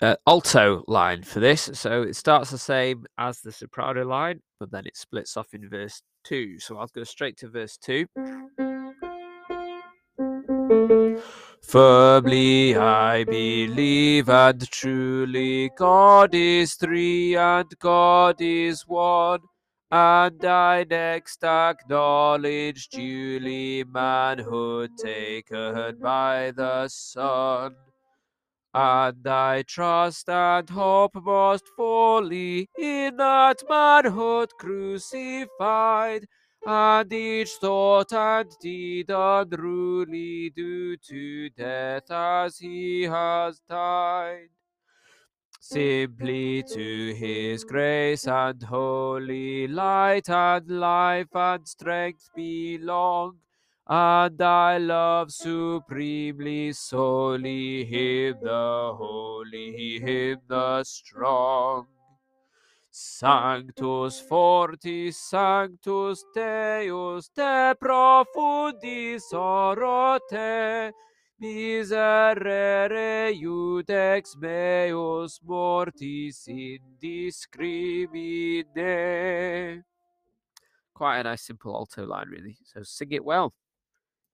uh, alto line for this. So it starts the same as the soprano line, but then it splits off in verse two. So I'll go straight to verse two. Firmly I believe and truly God is three and God is one. And I next acknowledge mm. duly manhood taken by the Son. And I trust and hope most fully in that manhood crucified, and each thought and deed unruly due to death as he has died. Simply to his grace and holy light and life and strength belong and I love supremely, solely Him the Holy, Him the Strong. Sanctus fortis, Sanctus Deus, de profundis orote, miserere iudex meus mortis indiscrimine. Quite a nice simple alto line, really. So sing it well.